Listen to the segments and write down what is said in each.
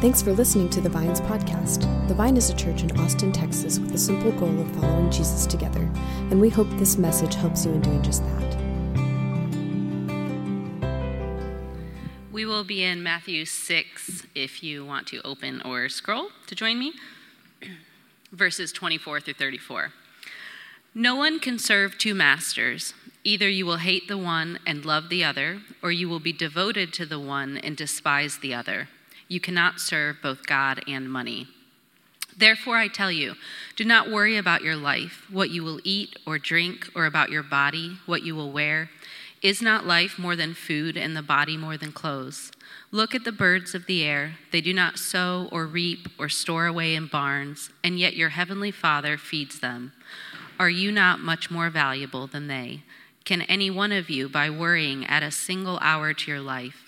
Thanks for listening to the Vines podcast. The Vine is a church in Austin, Texas, with the simple goal of following Jesus together, and we hope this message helps you in doing just that. We will be in Matthew 6 if you want to open or scroll to join me. Verses 24 through 34. No one can serve two masters. Either you will hate the one and love the other, or you will be devoted to the one and despise the other. You cannot serve both God and money. Therefore, I tell you, do not worry about your life, what you will eat or drink, or about your body, what you will wear. Is not life more than food, and the body more than clothes? Look at the birds of the air. They do not sow or reap or store away in barns, and yet your heavenly Father feeds them. Are you not much more valuable than they? Can any one of you, by worrying, add a single hour to your life?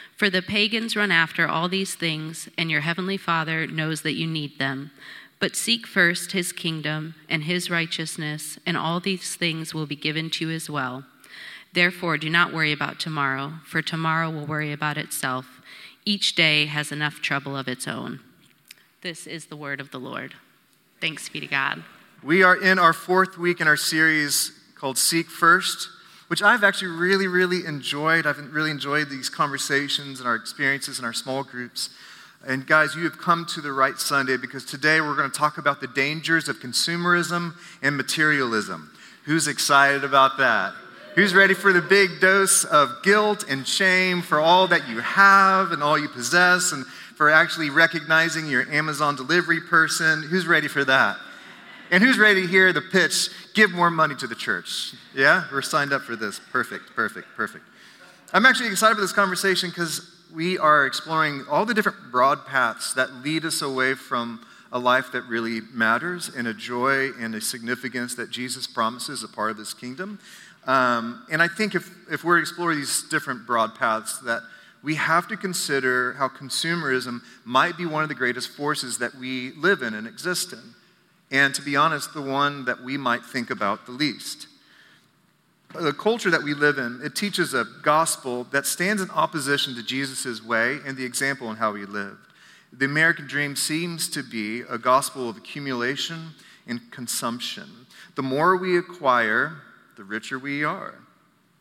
For the pagans run after all these things, and your heavenly Father knows that you need them. But seek first his kingdom and his righteousness, and all these things will be given to you as well. Therefore, do not worry about tomorrow, for tomorrow will worry about itself. Each day has enough trouble of its own. This is the word of the Lord. Thanks be to God. We are in our fourth week in our series called Seek First which I've actually really, really enjoyed. I've really enjoyed these conversations and our experiences in our small groups. And guys, you have come to the right Sunday because today we're going to talk about the dangers of consumerism and materialism. Who's excited about that? Who's ready for the big dose of guilt and shame for all that you have and all you possess and for actually recognizing your Amazon delivery person? Who's ready for that? And who's ready to hear the pitch give more money to the church. Yeah? We're signed up for this. Perfect, perfect, perfect. I'm actually excited for this conversation because we are exploring all the different broad paths that lead us away from a life that really matters and a joy and a significance that Jesus promises a part of this kingdom. Um, and I think if, if we're exploring these different broad paths, that we have to consider how consumerism might be one of the greatest forces that we live in and exist in and to be honest, the one that we might think about the least. The culture that we live in, it teaches a gospel that stands in opposition to Jesus' way and the example in how he lived. The American dream seems to be a gospel of accumulation and consumption. The more we acquire, the richer we are.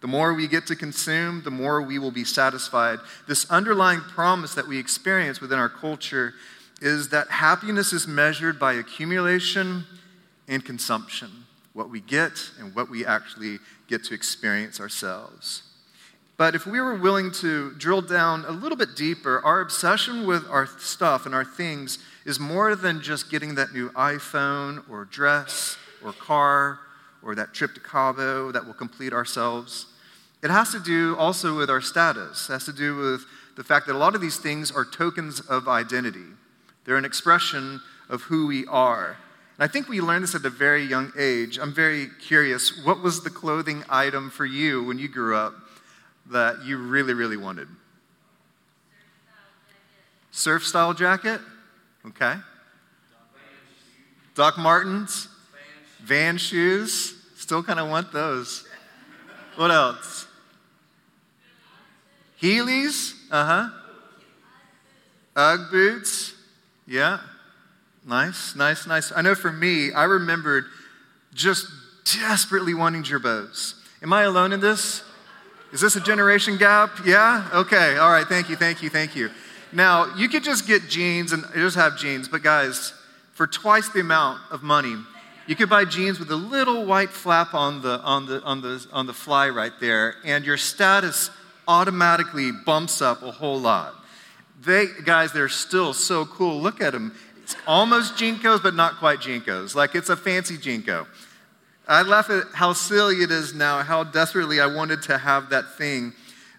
The more we get to consume, the more we will be satisfied. This underlying promise that we experience within our culture is that happiness is measured by accumulation and consumption, what we get and what we actually get to experience ourselves. But if we were willing to drill down a little bit deeper, our obsession with our stuff and our things is more than just getting that new iPhone or dress or car or that trip to Cabo that will complete ourselves. It has to do also with our status. It has to do with the fact that a lot of these things are tokens of identity. They're an expression of who we are. And I think we learned this at a very young age. I'm very curious what was the clothing item for you when you grew up that you really, really wanted? Surf style jacket? Okay. Doc Martens? Van shoes? Still kind of want those. What else? Heelys? Uh huh. Ugg boots? Yeah? Nice, nice, nice. I know for me, I remembered just desperately wanting Girbauds. Am I alone in this? Is this a generation gap? Yeah? Okay, all right, thank you, thank you, thank you. Now, you could just get jeans and just have jeans, but guys, for twice the amount of money, you could buy jeans with a little white flap on the, on the, on the, on the fly right there, and your status automatically bumps up a whole lot. They, guys, they're still so cool. Look at them. It's almost JNCOs, but not quite JNCOs. Like it's a fancy JNCO. I laugh at how silly it is now, how desperately I wanted to have that thing,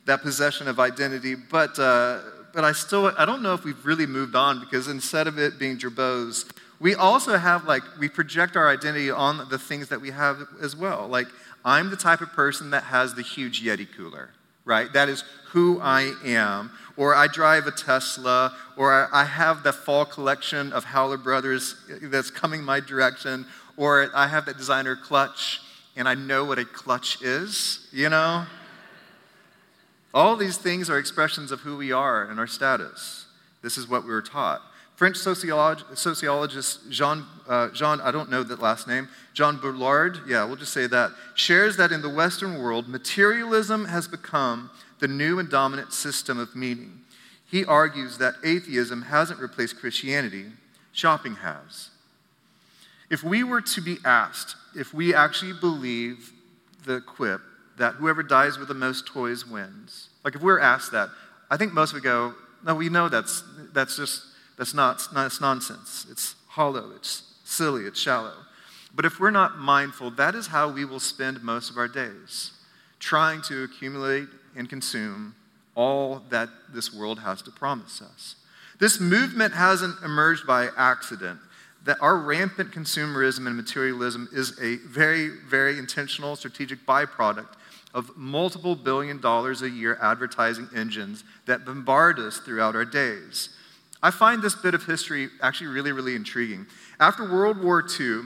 that possession of identity. But, uh, but I still, I don't know if we've really moved on because instead of it being Girbauds, we also have like, we project our identity on the things that we have as well. Like, I'm the type of person that has the huge Yeti cooler, right? That is who I am. Or I drive a Tesla, or I have the fall collection of Howler Brothers that's coming my direction, or I have that designer clutch, and I know what a clutch is, you know? All these things are expressions of who we are and our status. This is what we were taught. French sociolog- sociologist Jean, uh, Jean, I don't know that last name, Jean Boulard, yeah, we'll just say that, shares that in the Western world, materialism has become the new and dominant system of meaning. He argues that atheism hasn't replaced Christianity, shopping has. If we were to be asked if we actually believe the quip that whoever dies with the most toys wins, like if we we're asked that, I think most would go, no, we know that's, that's just that's not, that's nonsense. It's hollow, it's silly, it's shallow. But if we're not mindful, that is how we will spend most of our days, trying to accumulate and consume all that this world has to promise us. This movement hasn't emerged by accident. That our rampant consumerism and materialism is a very, very intentional strategic byproduct of multiple billion dollars a year advertising engines that bombard us throughout our days. I find this bit of history actually really, really intriguing. After World War II,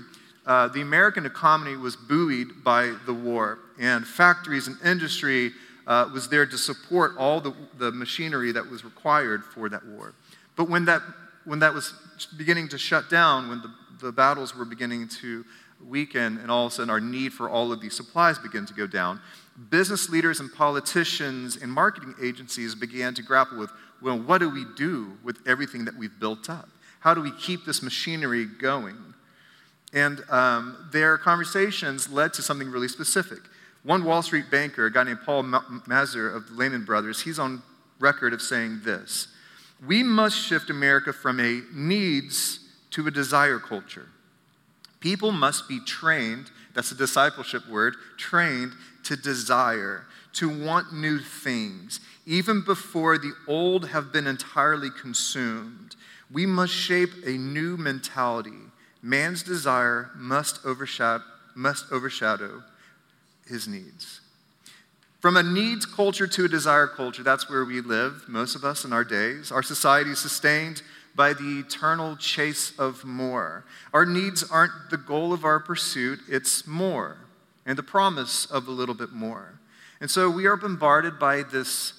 uh, the American economy was buoyed by the war, and factories and industry uh, was there to support all the, the machinery that was required for that war. But when that, when that was beginning to shut down, when the, the battles were beginning to weaken, and all of a sudden our need for all of these supplies began to go down, business leaders and politicians and marketing agencies began to grapple with well, what do we do with everything that we've built up? How do we keep this machinery going? And um, their conversations led to something really specific. One Wall Street banker, a guy named Paul Mazur of the Lehman Brothers, he's on record of saying this We must shift America from a needs to a desire culture. People must be trained, that's a discipleship word, trained to desire, to want new things, even before the old have been entirely consumed. We must shape a new mentality. Man's desire must overshadow, must overshadow his needs. From a needs culture to a desire culture, that's where we live, most of us in our days. Our society is sustained by the eternal chase of more. Our needs aren't the goal of our pursuit, it's more, and the promise of a little bit more. And so we are bombarded by this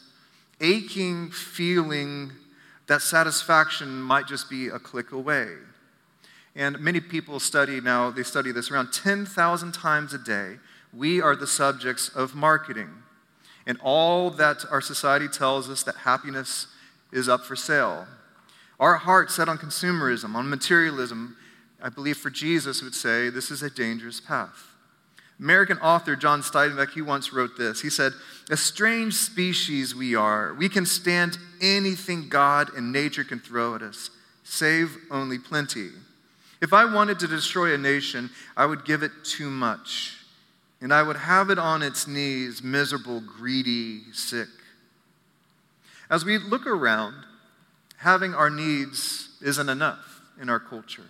aching feeling that satisfaction might just be a click away. And many people study now, they study this around 10,000 times a day. We are the subjects of marketing. And all that our society tells us that happiness is up for sale. Our heart set on consumerism, on materialism, I believe for Jesus would say this is a dangerous path. American author John Steinbeck, he once wrote this. He said, A strange species we are. We can stand anything God and nature can throw at us, save only plenty. If I wanted to destroy a nation, I would give it too much, and I would have it on its knees, miserable, greedy, sick. As we look around, having our needs isn't enough in our culture.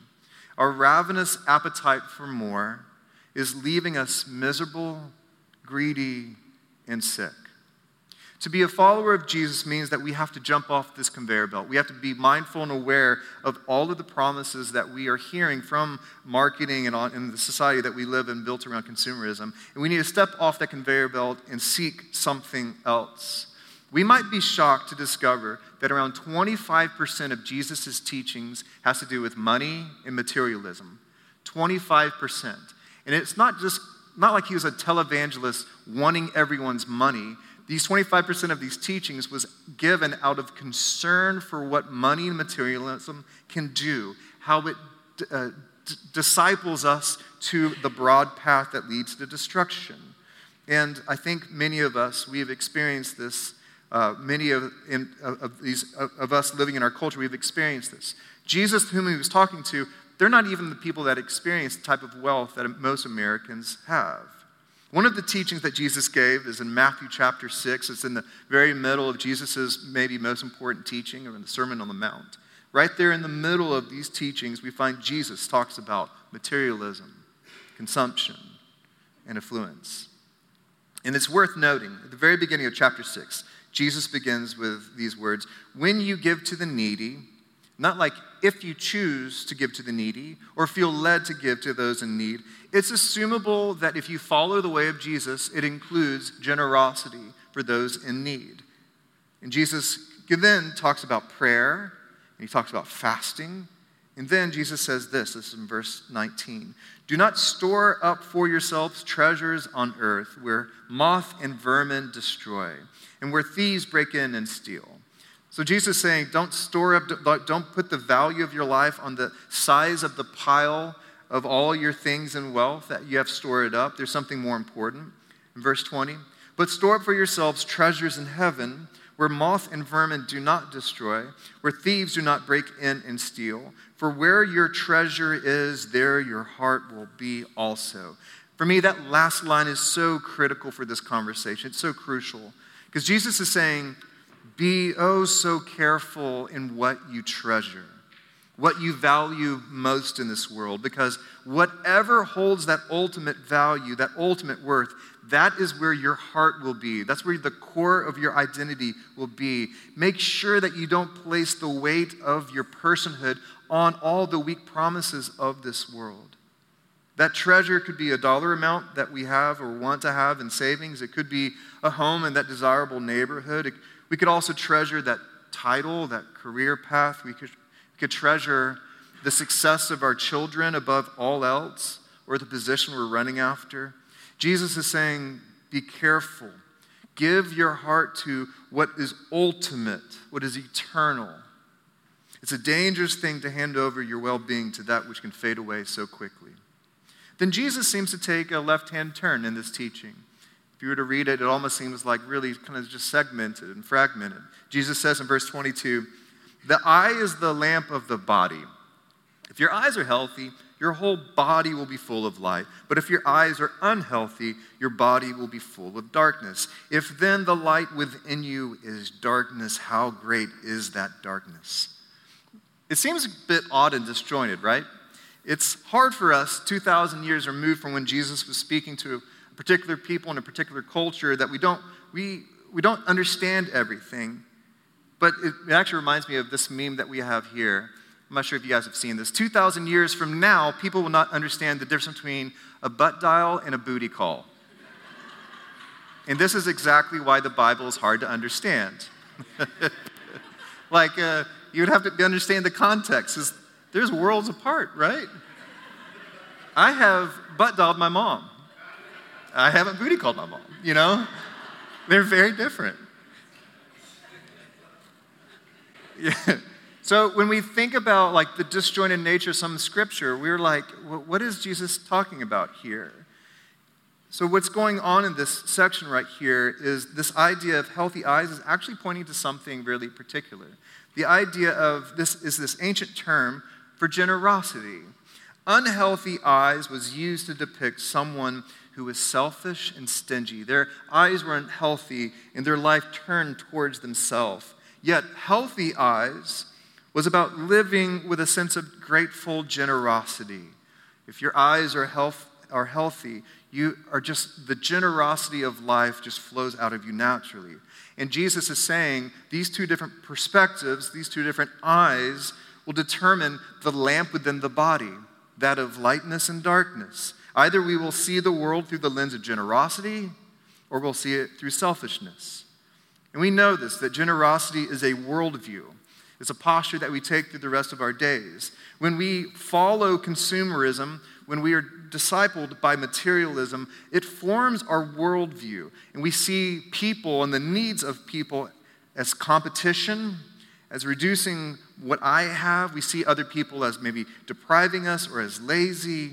Our ravenous appetite for more is leaving us miserable, greedy, and sick. To be a follower of Jesus means that we have to jump off this conveyor belt. We have to be mindful and aware of all of the promises that we are hearing from marketing and in the society that we live in built around consumerism. And we need to step off that conveyor belt and seek something else. We might be shocked to discover that around 25% of Jesus' teachings has to do with money and materialism. 25%. And it's not just, not like he was a televangelist wanting everyone's money. These 25% of these teachings was given out of concern for what money and materialism can do, how it uh, d- disciples us to the broad path that leads to destruction. And I think many of us, we have experienced this. Uh, many of, in, of, these, of, of us living in our culture, we've experienced this. Jesus, whom he was talking to, they're not even the people that experience the type of wealth that most Americans have. One of the teachings that Jesus gave is in Matthew chapter 6. It's in the very middle of Jesus' maybe most important teaching, or in the Sermon on the Mount, Right there in the middle of these teachings, we find Jesus talks about materialism, consumption, and affluence. And it's worth noting, at the very beginning of chapter 6, Jesus begins with these words When you give to the needy, not like if you choose to give to the needy or feel led to give to those in need, it's assumable that if you follow the way of Jesus, it includes generosity for those in need. And Jesus then talks about prayer and he talks about fasting. And then Jesus says this this is in verse 19 Do not store up for yourselves treasures on earth where moth and vermin destroy, and where thieves break in and steal. So Jesus is saying, don't store up, don't put the value of your life on the size of the pile of all your things and wealth that you have stored up. There's something more important. In verse 20, but store up for yourselves treasures in heaven where moth and vermin do not destroy, where thieves do not break in and steal. For where your treasure is, there your heart will be also. For me, that last line is so critical for this conversation. It's so crucial. Because Jesus is saying, be oh so careful in what you treasure, what you value most in this world, because whatever holds that ultimate value, that ultimate worth, that is where your heart will be. That's where the core of your identity will be. Make sure that you don't place the weight of your personhood on all the weak promises of this world. That treasure could be a dollar amount that we have or want to have in savings. It could be a home in that desirable neighborhood. It, we could also treasure that title, that career path. We could, we could treasure the success of our children above all else or the position we're running after. Jesus is saying, be careful. Give your heart to what is ultimate, what is eternal. It's a dangerous thing to hand over your well being to that which can fade away so quickly. Then Jesus seems to take a left hand turn in this teaching. If you were to read it, it almost seems like really kind of just segmented and fragmented. Jesus says in verse 22 The eye is the lamp of the body. If your eyes are healthy, your whole body will be full of light. But if your eyes are unhealthy, your body will be full of darkness. If then the light within you is darkness, how great is that darkness? It seems a bit odd and disjointed, right? It's hard for us, 2,000 years removed from when Jesus was speaking to particular people in a particular culture, that we don't, we, we don't understand everything. But it, it actually reminds me of this meme that we have here I'm not sure if you guys have seen this. 2,000 years from now, people will not understand the difference between a butt dial and a booty call. and this is exactly why the Bible is hard to understand. like, uh, you would have to understand the context. There's worlds apart, right? I have butt dialed my mom. I haven't booty called my mom, you know? They're very different. Yeah. So when we think about like the disjointed nature of some scripture, we're like, what is Jesus talking about here? So what's going on in this section right here is this idea of healthy eyes is actually pointing to something really particular. The idea of this is this ancient term for generosity. Unhealthy eyes was used to depict someone who was selfish and stingy. Their eyes were unhealthy and their life turned towards themselves. Yet healthy eyes was about living with a sense of grateful generosity. If your eyes are, health, are healthy, you are just, the generosity of life just flows out of you naturally. And Jesus is saying these two different perspectives, these two different eyes, will determine the lamp within the body, that of lightness and darkness. Either we will see the world through the lens of generosity, or we'll see it through selfishness. And we know this, that generosity is a worldview. It's a posture that we take through the rest of our days. When we follow consumerism, when we are discipled by materialism, it forms our worldview. And we see people and the needs of people as competition, as reducing what I have. We see other people as maybe depriving us or as lazy.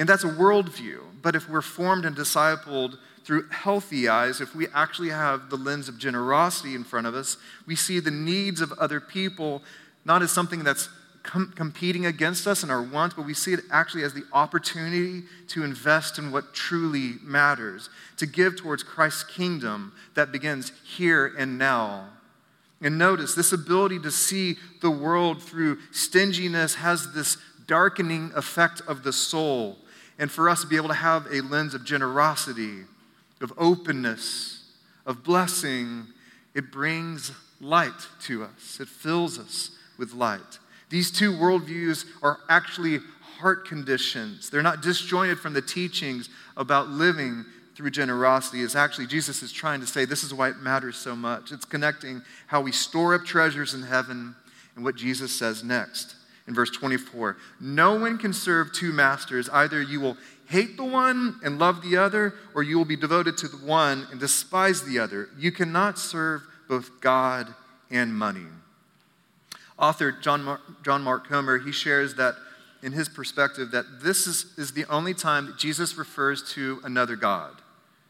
And that's a worldview. But if we're formed and discipled through healthy eyes, if we actually have the lens of generosity in front of us, we see the needs of other people not as something that's com- competing against us and our wants, but we see it actually as the opportunity to invest in what truly matters, to give towards Christ's kingdom that begins here and now. And notice this ability to see the world through stinginess has this darkening effect of the soul. And for us to be able to have a lens of generosity, of openness, of blessing, it brings light to us. It fills us with light. These two worldviews are actually heart conditions. They're not disjointed from the teachings about living through generosity. It's actually, Jesus is trying to say this is why it matters so much. It's connecting how we store up treasures in heaven and what Jesus says next in verse 24. No one can serve two masters. Either you will hate the one and love the other, or you will be devoted to the one and despise the other. You cannot serve both God and money. Author John Mark, John Mark Comer, he shares that in his perspective that this is, is the only time that Jesus refers to another God.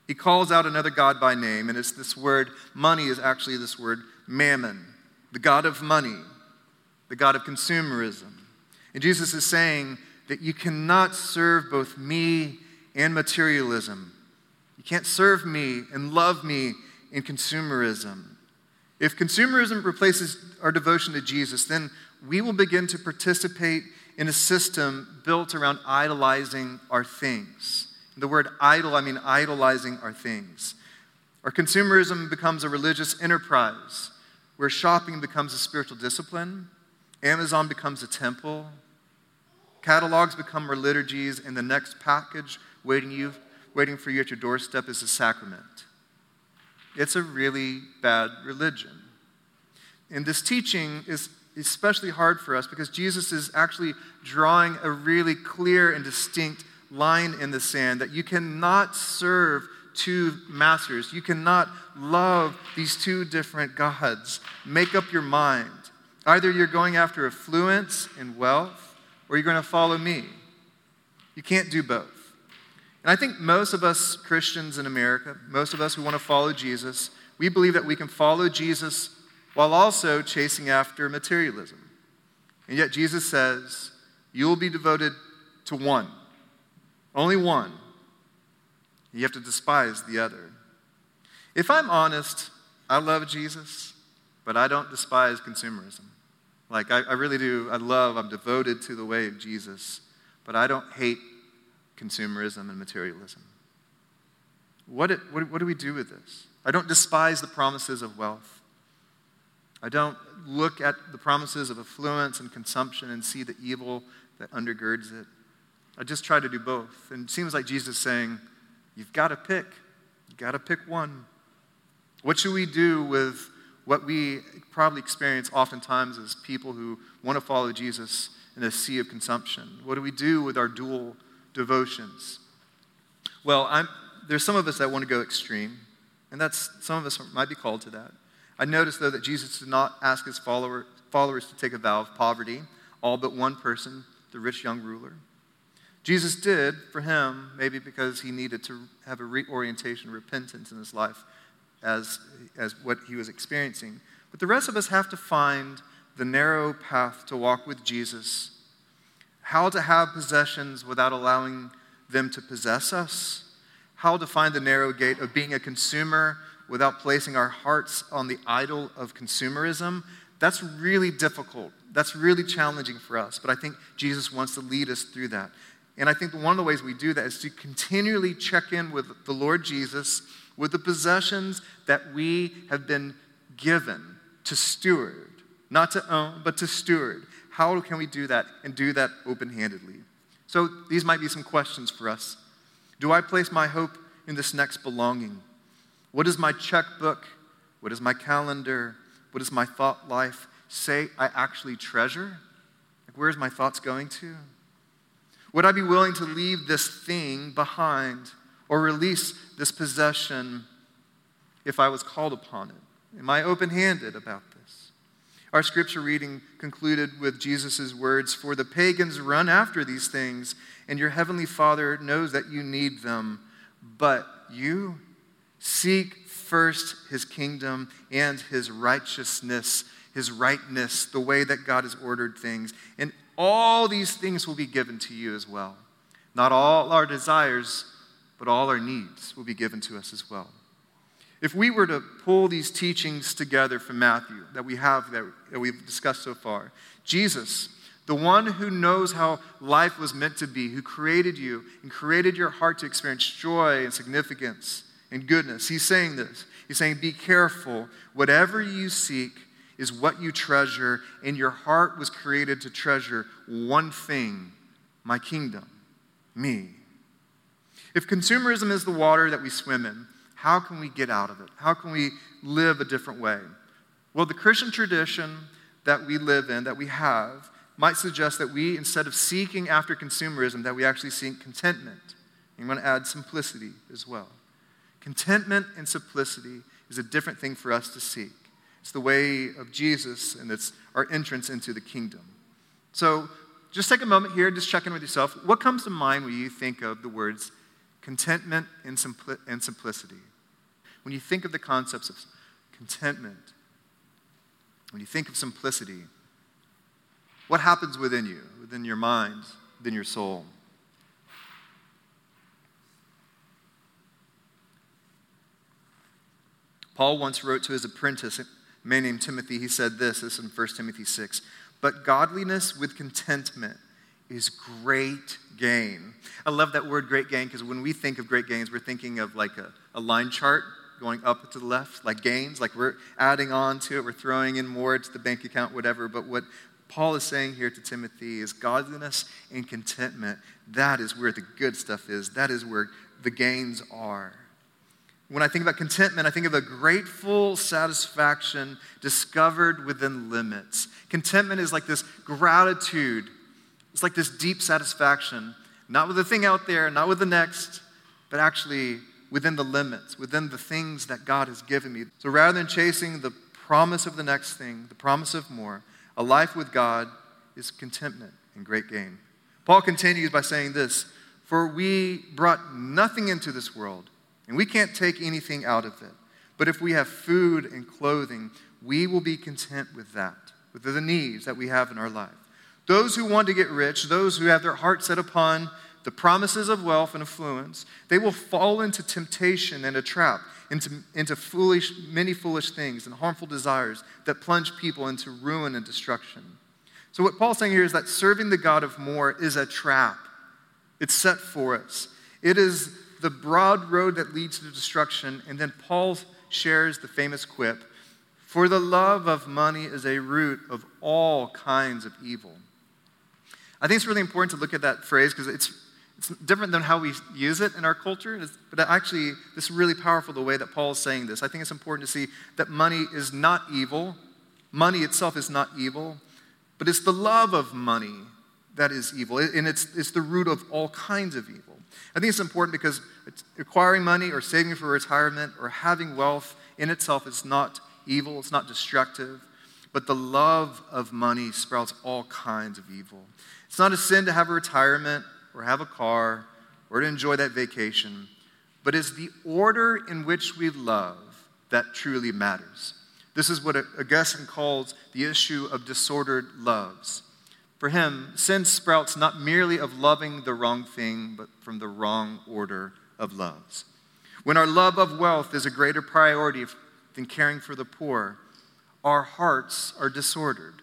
He calls out another God by name, and it's this word, money is actually this word, mammon, the God of money, the God of consumerism. And Jesus is saying that you cannot serve both me and materialism. You can't serve me and love me in consumerism. If consumerism replaces our devotion to Jesus, then we will begin to participate in a system built around idolizing our things. The word idol, I mean idolizing our things. Our consumerism becomes a religious enterprise where shopping becomes a spiritual discipline, Amazon becomes a temple, catalogs become our liturgies, and the next package waiting, you, waiting for you at your doorstep is a sacrament. It's a really bad religion. And this teaching is especially hard for us because Jesus is actually drawing a really clear and distinct line in the sand that you cannot serve two masters. You cannot love these two different gods. Make up your mind. Either you're going after affluence and wealth, or you're going to follow me. You can't do both. And I think most of us Christians in America, most of us who want to follow Jesus, we believe that we can follow Jesus while also chasing after materialism. And yet Jesus says, You will be devoted to one, only one. You have to despise the other. If I'm honest, I love Jesus, but I don't despise consumerism. Like, I, I really do. I love, I'm devoted to the way of Jesus, but I don't hate consumerism and materialism. What, it, what, what do we do with this? I don't despise the promises of wealth. I don't look at the promises of affluence and consumption and see the evil that undergirds it. I just try to do both. And it seems like Jesus is saying, You've got to pick. You've got to pick one. What should we do with what we probably experience oftentimes as people who want to follow Jesus in a sea of consumption? What do we do with our dual devotions? Well, I'm, there's some of us that want to go extreme, and that's some of us might be called to that. I noticed, though, that Jesus did not ask his follower, followers to take a vow of poverty, all but one person, the rich young ruler. Jesus did for him, maybe because he needed to have a reorientation, repentance in his life as, as what he was experiencing. But the rest of us have to find the narrow path to walk with Jesus how to have possessions without allowing them to possess us, how to find the narrow gate of being a consumer without placing our hearts on the idol of consumerism. That's really difficult. That's really challenging for us. But I think Jesus wants to lead us through that. And I think one of the ways we do that is to continually check in with the Lord Jesus, with the possessions that we have been given to steward, not to own, but to steward. How can we do that and do that open handedly? So these might be some questions for us. Do I place my hope in this next belonging? What does my checkbook, what is my calendar, what does my thought life say I actually treasure? Like, where's my thoughts going to? Would I be willing to leave this thing behind or release this possession if I was called upon it? Am I open handed about this? our scripture reading concluded with Jesus' words For the pagans run after these things, and your heavenly Father knows that you need them. But you seek first his kingdom and his righteousness, his rightness, the way that God has ordered things. And all these things will be given to you as well. Not all our desires, but all our needs will be given to us as well. If we were to pull these teachings together from Matthew that we have, that, we've discussed so far, Jesus, the one who knows how life was meant to be, who created you and created your heart to experience joy and significance and goodness, he's saying this. He's saying, Be careful. Whatever you seek is what you treasure, and your heart was created to treasure one thing my kingdom, me. If consumerism is the water that we swim in, how can we get out of it? How can we live a different way? Well, the Christian tradition that we live in, that we have, might suggest that we, instead of seeking after consumerism, that we actually seek contentment. I'm going to add simplicity as well. Contentment and simplicity is a different thing for us to seek. It's the way of Jesus, and it's our entrance into the kingdom. So, just take a moment here, just check in with yourself. What comes to mind when you think of the words contentment and, simpli- and simplicity? When you think of the concepts of contentment, when you think of simplicity, what happens within you, within your mind, within your soul? Paul once wrote to his apprentice, a man named Timothy, he said this, this is in 1 Timothy 6. But godliness with contentment is great gain. I love that word great gain because when we think of great gains, we're thinking of like a, a line chart going up to the left, like gains, like we're adding on to it, we're throwing in more to the bank account, whatever. But what Paul is saying here to Timothy is godliness and contentment. That is where the good stuff is, that is where the gains are. When I think about contentment, I think of a grateful satisfaction discovered within limits. Contentment is like this gratitude, it's like this deep satisfaction, not with the thing out there, not with the next, but actually within the limits, within the things that God has given me. So rather than chasing the promise of the next thing, the promise of more, a life with God is contentment and great gain. Paul continues by saying this For we brought nothing into this world, and we can't take anything out of it. But if we have food and clothing, we will be content with that, with the needs that we have in our life. Those who want to get rich, those who have their heart set upon the promises of wealth and affluence, they will fall into temptation and a trap, into, into foolish, many foolish things and harmful desires that plunge people into ruin and destruction. So, what Paul's saying here is that serving the God of more is a trap. It's set for us. It is the broad road that leads to destruction. And then Paul shares the famous quip For the love of money is a root of all kinds of evil. I think it's really important to look at that phrase because it's it's different than how we use it in our culture, but actually, this is really powerful the way that Paul is saying this. I think it's important to see that money is not evil. Money itself is not evil, but it's the love of money that is evil, and it's, it's the root of all kinds of evil. I think it's important because acquiring money or saving for retirement or having wealth in itself is not evil, it's not destructive, but the love of money sprouts all kinds of evil. It's not a sin to have a retirement or have a car or to enjoy that vacation, but it's the order in which we love that truly matters. This is what Augustine calls the issue of disordered loves. For him, sin sprouts not merely of loving the wrong thing, but from the wrong order of loves. When our love of wealth is a greater priority than caring for the poor, our hearts are disordered.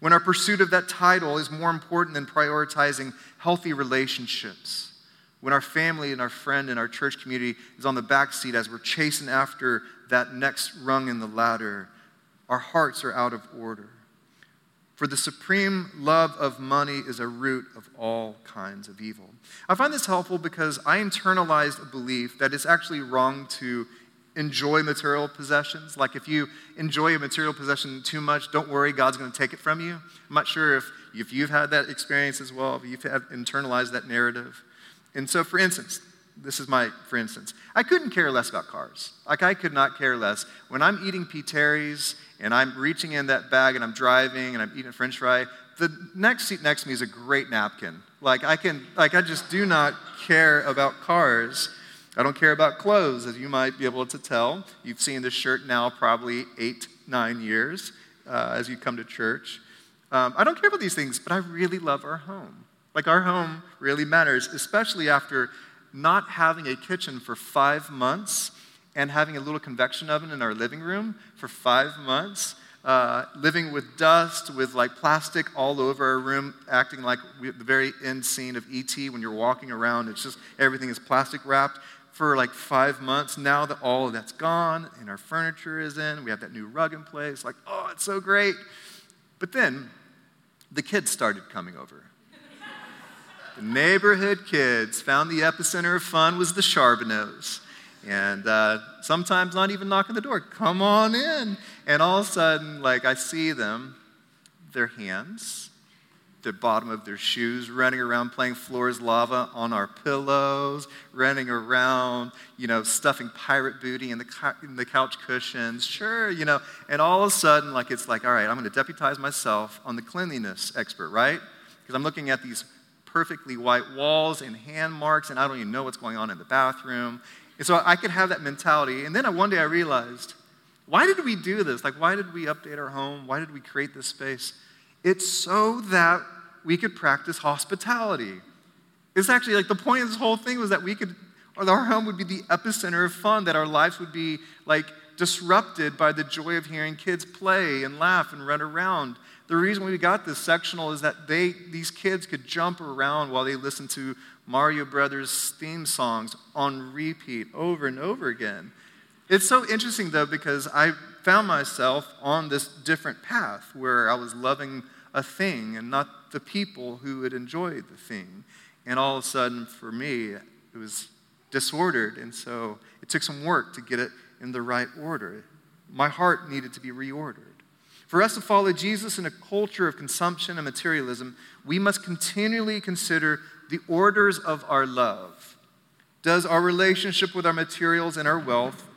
When our pursuit of that title is more important than prioritizing healthy relationships. When our family and our friend and our church community is on the back seat as we're chasing after that next rung in the ladder, our hearts are out of order. For the supreme love of money is a root of all kinds of evil. I find this helpful because I internalized a belief that it's actually wrong to enjoy material possessions. Like if you enjoy a material possession too much, don't worry, God's going to take it from you. I'm not sure if, if you've had that experience as well, if you've internalized that narrative. And so, for instance, this is my, for instance, I couldn't care less about cars. Like I could not care less. When I'm eating P. Terry's and I'm reaching in that bag and I'm driving and I'm eating a french fry, the next seat next to me is a great napkin. Like I can, like I just do not care about cars. I don't care about clothes, as you might be able to tell. You've seen this shirt now probably eight, nine years uh, as you come to church. Um, I don't care about these things, but I really love our home. Like, our home really matters, especially after not having a kitchen for five months and having a little convection oven in our living room for five months. Uh, living with dust, with like plastic all over our room, acting like we, the very end scene of ET when you're walking around. It's just everything is plastic wrapped for like five months. Now that all of that's gone and our furniture is in, we have that new rug in place. Like, oh, it's so great. But then the kids started coming over. the neighborhood kids found the epicenter of fun was the Charbonneaus. And uh, sometimes not even knocking the door. Come on in. And all of a sudden, like I see them, their hands, the bottom of their shoes, running around playing floors lava on our pillows, running around, you know, stuffing pirate booty in the, in the couch cushions. Sure, you know. And all of a sudden, like it's like, all right, I'm going to deputize myself on the cleanliness expert, right? Because I'm looking at these perfectly white walls and hand marks, and I don't even know what's going on in the bathroom. And so I could have that mentality. And then one day I realized, why did we do this? Like, why did we update our home? Why did we create this space? It's so that we could practice hospitality. It's actually like the point of this whole thing was that we could, our home would be the epicenter of fun, that our lives would be like disrupted by the joy of hearing kids play and laugh and run around. The reason we got this sectional is that they, these kids could jump around while they listened to Mario Brothers theme songs on repeat over and over again. It's so interesting though because I found myself on this different path where I was loving a thing and not the people who would enjoy the thing. And all of a sudden, for me, it was disordered. And so it took some work to get it in the right order. My heart needed to be reordered. For us to follow Jesus in a culture of consumption and materialism, we must continually consider the orders of our love. Does our relationship with our materials and our wealth,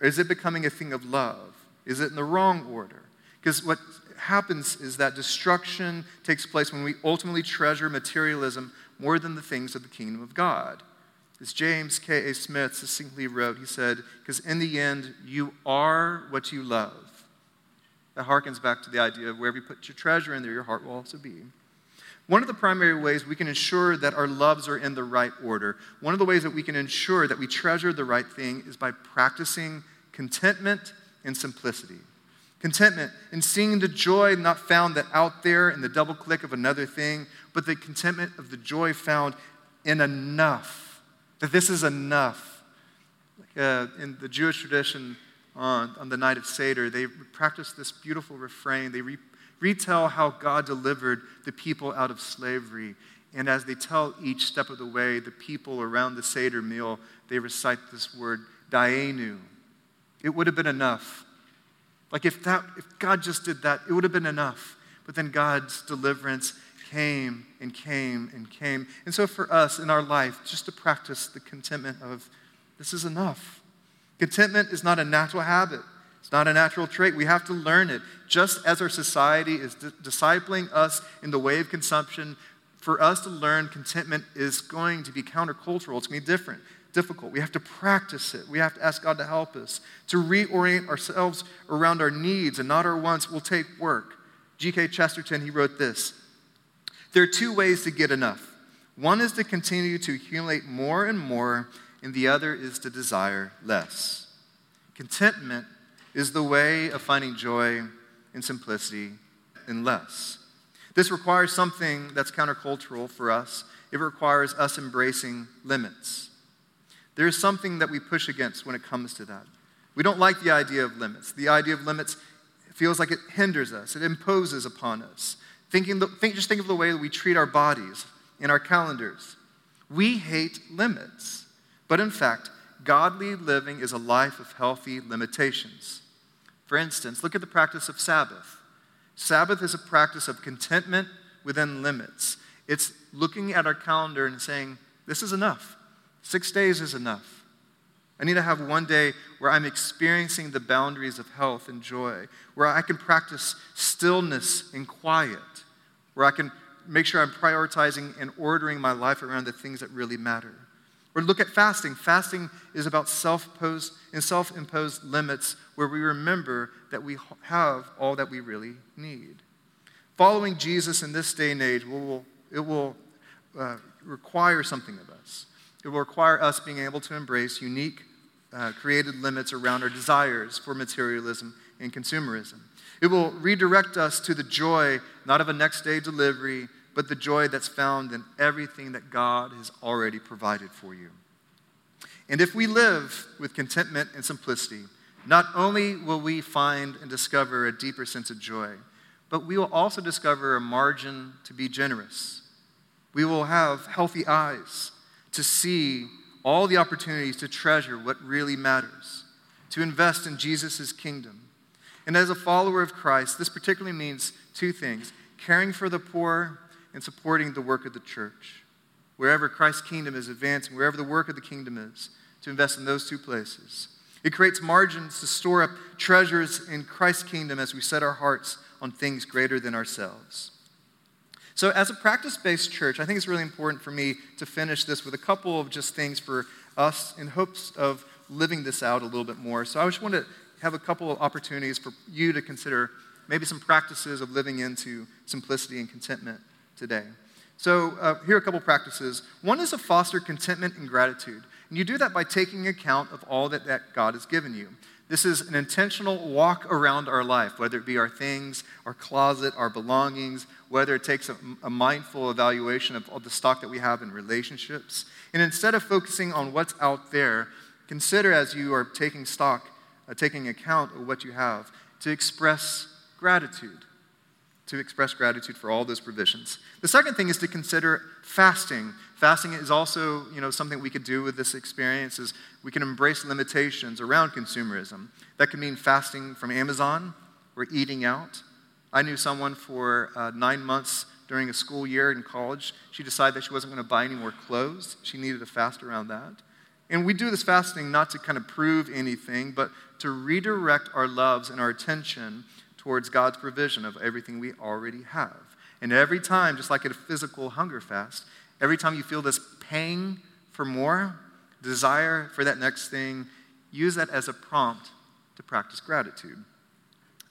is it becoming a thing of love? Is it in the wrong order? Because what happens is that destruction takes place when we ultimately treasure materialism more than the things of the kingdom of God. As James K.A. Smith succinctly wrote, he said, Because in the end, you are what you love. That harkens back to the idea of wherever you put your treasure in there, your heart will also be. One of the primary ways we can ensure that our loves are in the right order, one of the ways that we can ensure that we treasure the right thing is by practicing contentment and simplicity. Contentment in seeing the joy not found that out there in the double click of another thing, but the contentment of the joy found in enough. That this is enough. Uh, in the Jewish tradition, on, on the night of Seder, they practice this beautiful refrain. They re- retell how God delivered the people out of slavery. And as they tell each step of the way, the people around the Seder meal, they recite this word, Dayenu. It would have been enough. Like if that if God just did that, it would have been enough. But then God's deliverance came and came and came. And so for us in our life, just to practice the contentment of this is enough. Contentment is not a natural habit. It's not a natural trait. We have to learn it. Just as our society is di- discipling us in the way of consumption, for us to learn contentment is going to be countercultural. It's going to be different, difficult. We have to practice it. We have to ask God to help us. To reorient ourselves around our needs and not our wants will take work. G.K. Chesterton, he wrote this There are two ways to get enough. One is to continue to accumulate more and more, and the other is to desire less. Contentment is the way of finding joy in simplicity and less. This requires something that's countercultural for us. It requires us embracing limits. There is something that we push against when it comes to that. We don't like the idea of limits. The idea of limits feels like it hinders us, it imposes upon us. Thinking the, think, just think of the way that we treat our bodies in our calendars. We hate limits, but in fact, godly living is a life of healthy limitations. For instance, look at the practice of Sabbath. Sabbath is a practice of contentment within limits. It's looking at our calendar and saying, This is enough. Six days is enough. I need to have one day where I'm experiencing the boundaries of health and joy, where I can practice stillness and quiet, where I can make sure I'm prioritizing and ordering my life around the things that really matter. Or look at fasting. Fasting is about self-imposed and self-imposed limits where we remember that we have all that we really need. Following Jesus in this day and age will, it will uh, require something of us. It will require us being able to embrace unique uh, created limits around our desires for materialism and consumerism. It will redirect us to the joy, not of a next day delivery, but the joy that's found in everything that God has already provided for you. And if we live with contentment and simplicity, not only will we find and discover a deeper sense of joy, but we will also discover a margin to be generous. We will have healthy eyes to see all the opportunities to treasure what really matters, to invest in Jesus' kingdom. And as a follower of Christ, this particularly means two things caring for the poor and supporting the work of the church. Wherever Christ's kingdom is advancing, wherever the work of the kingdom is, to invest in those two places. It creates margins to store up treasures in Christ's kingdom as we set our hearts on things greater than ourselves. So, as a practice based church, I think it's really important for me to finish this with a couple of just things for us in hopes of living this out a little bit more. So, I just want to have a couple of opportunities for you to consider maybe some practices of living into simplicity and contentment today. So, uh, here are a couple practices. One is to foster contentment and gratitude. And you do that by taking account of all that, that God has given you. This is an intentional walk around our life, whether it be our things, our closet, our belongings, whether it takes a, a mindful evaluation of all the stock that we have in relationships. And instead of focusing on what's out there, consider as you are taking stock, uh, taking account of what you have, to express gratitude to express gratitude for all those provisions. The second thing is to consider fasting. Fasting is also, you know, something we could do with this experience is we can embrace limitations around consumerism. That can mean fasting from Amazon or eating out. I knew someone for uh, nine months during a school year in college. She decided that she wasn't going to buy any more clothes. She needed to fast around that. And we do this fasting not to kind of prove anything, but to redirect our loves and our attention towards God's provision of everything we already have. And every time, just like at a physical hunger fast, every time you feel this pang for more, desire for that next thing, use that as a prompt to practice gratitude.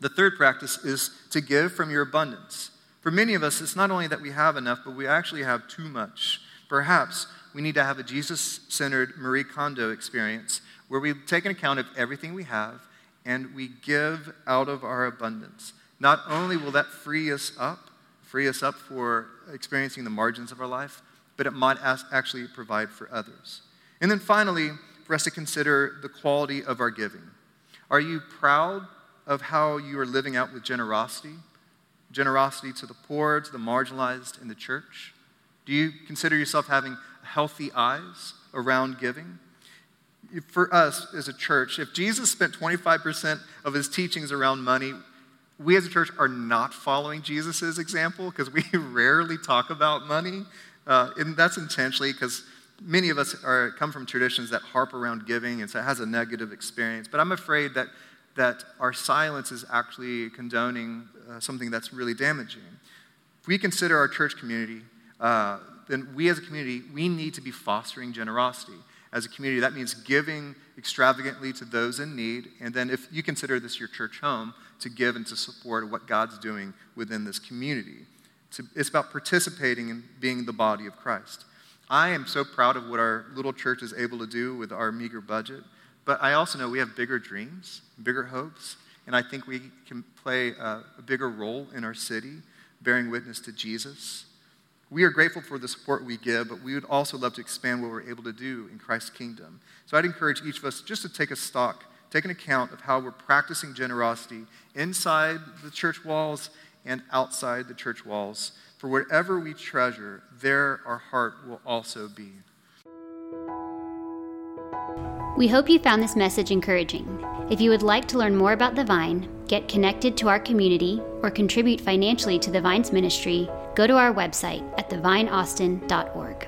The third practice is to give from your abundance. For many of us, it's not only that we have enough, but we actually have too much. Perhaps we need to have a Jesus centered Marie Kondo experience where we take an account of everything we have and we give out of our abundance. Not only will that free us up, free us up for experiencing the margins of our life, but it might actually provide for others. And then finally, for us to consider the quality of our giving. Are you proud of how you are living out with generosity? Generosity to the poor, to the marginalized in the church? Do you consider yourself having healthy eyes around giving? For us as a church, if Jesus spent 25% of his teachings around money, we as a church are not following Jesus' example because we rarely talk about money. Uh, and that's intentionally because many of us are, come from traditions that harp around giving, and so it has a negative experience. But I'm afraid that, that our silence is actually condoning uh, something that's really damaging. If we consider our church community, uh, then we as a community, we need to be fostering generosity as a community, that means giving extravagantly to those in need. And then, if you consider this your church home, to give and to support what God's doing within this community. It's about participating in being the body of Christ. I am so proud of what our little church is able to do with our meager budget, but I also know we have bigger dreams, bigger hopes, and I think we can play a, a bigger role in our city, bearing witness to Jesus we are grateful for the support we give, but we would also love to expand what we're able to do in Christ's kingdom. So I'd encourage each of us just to take a stock, take an account of how we're practicing generosity inside the church walls and outside the church walls. For whatever we treasure, there our heart will also be. We hope you found this message encouraging. If you would like to learn more about the Vine, get connected to our community, or contribute financially to the Vine's ministry, go to our website at thevineaustin.org.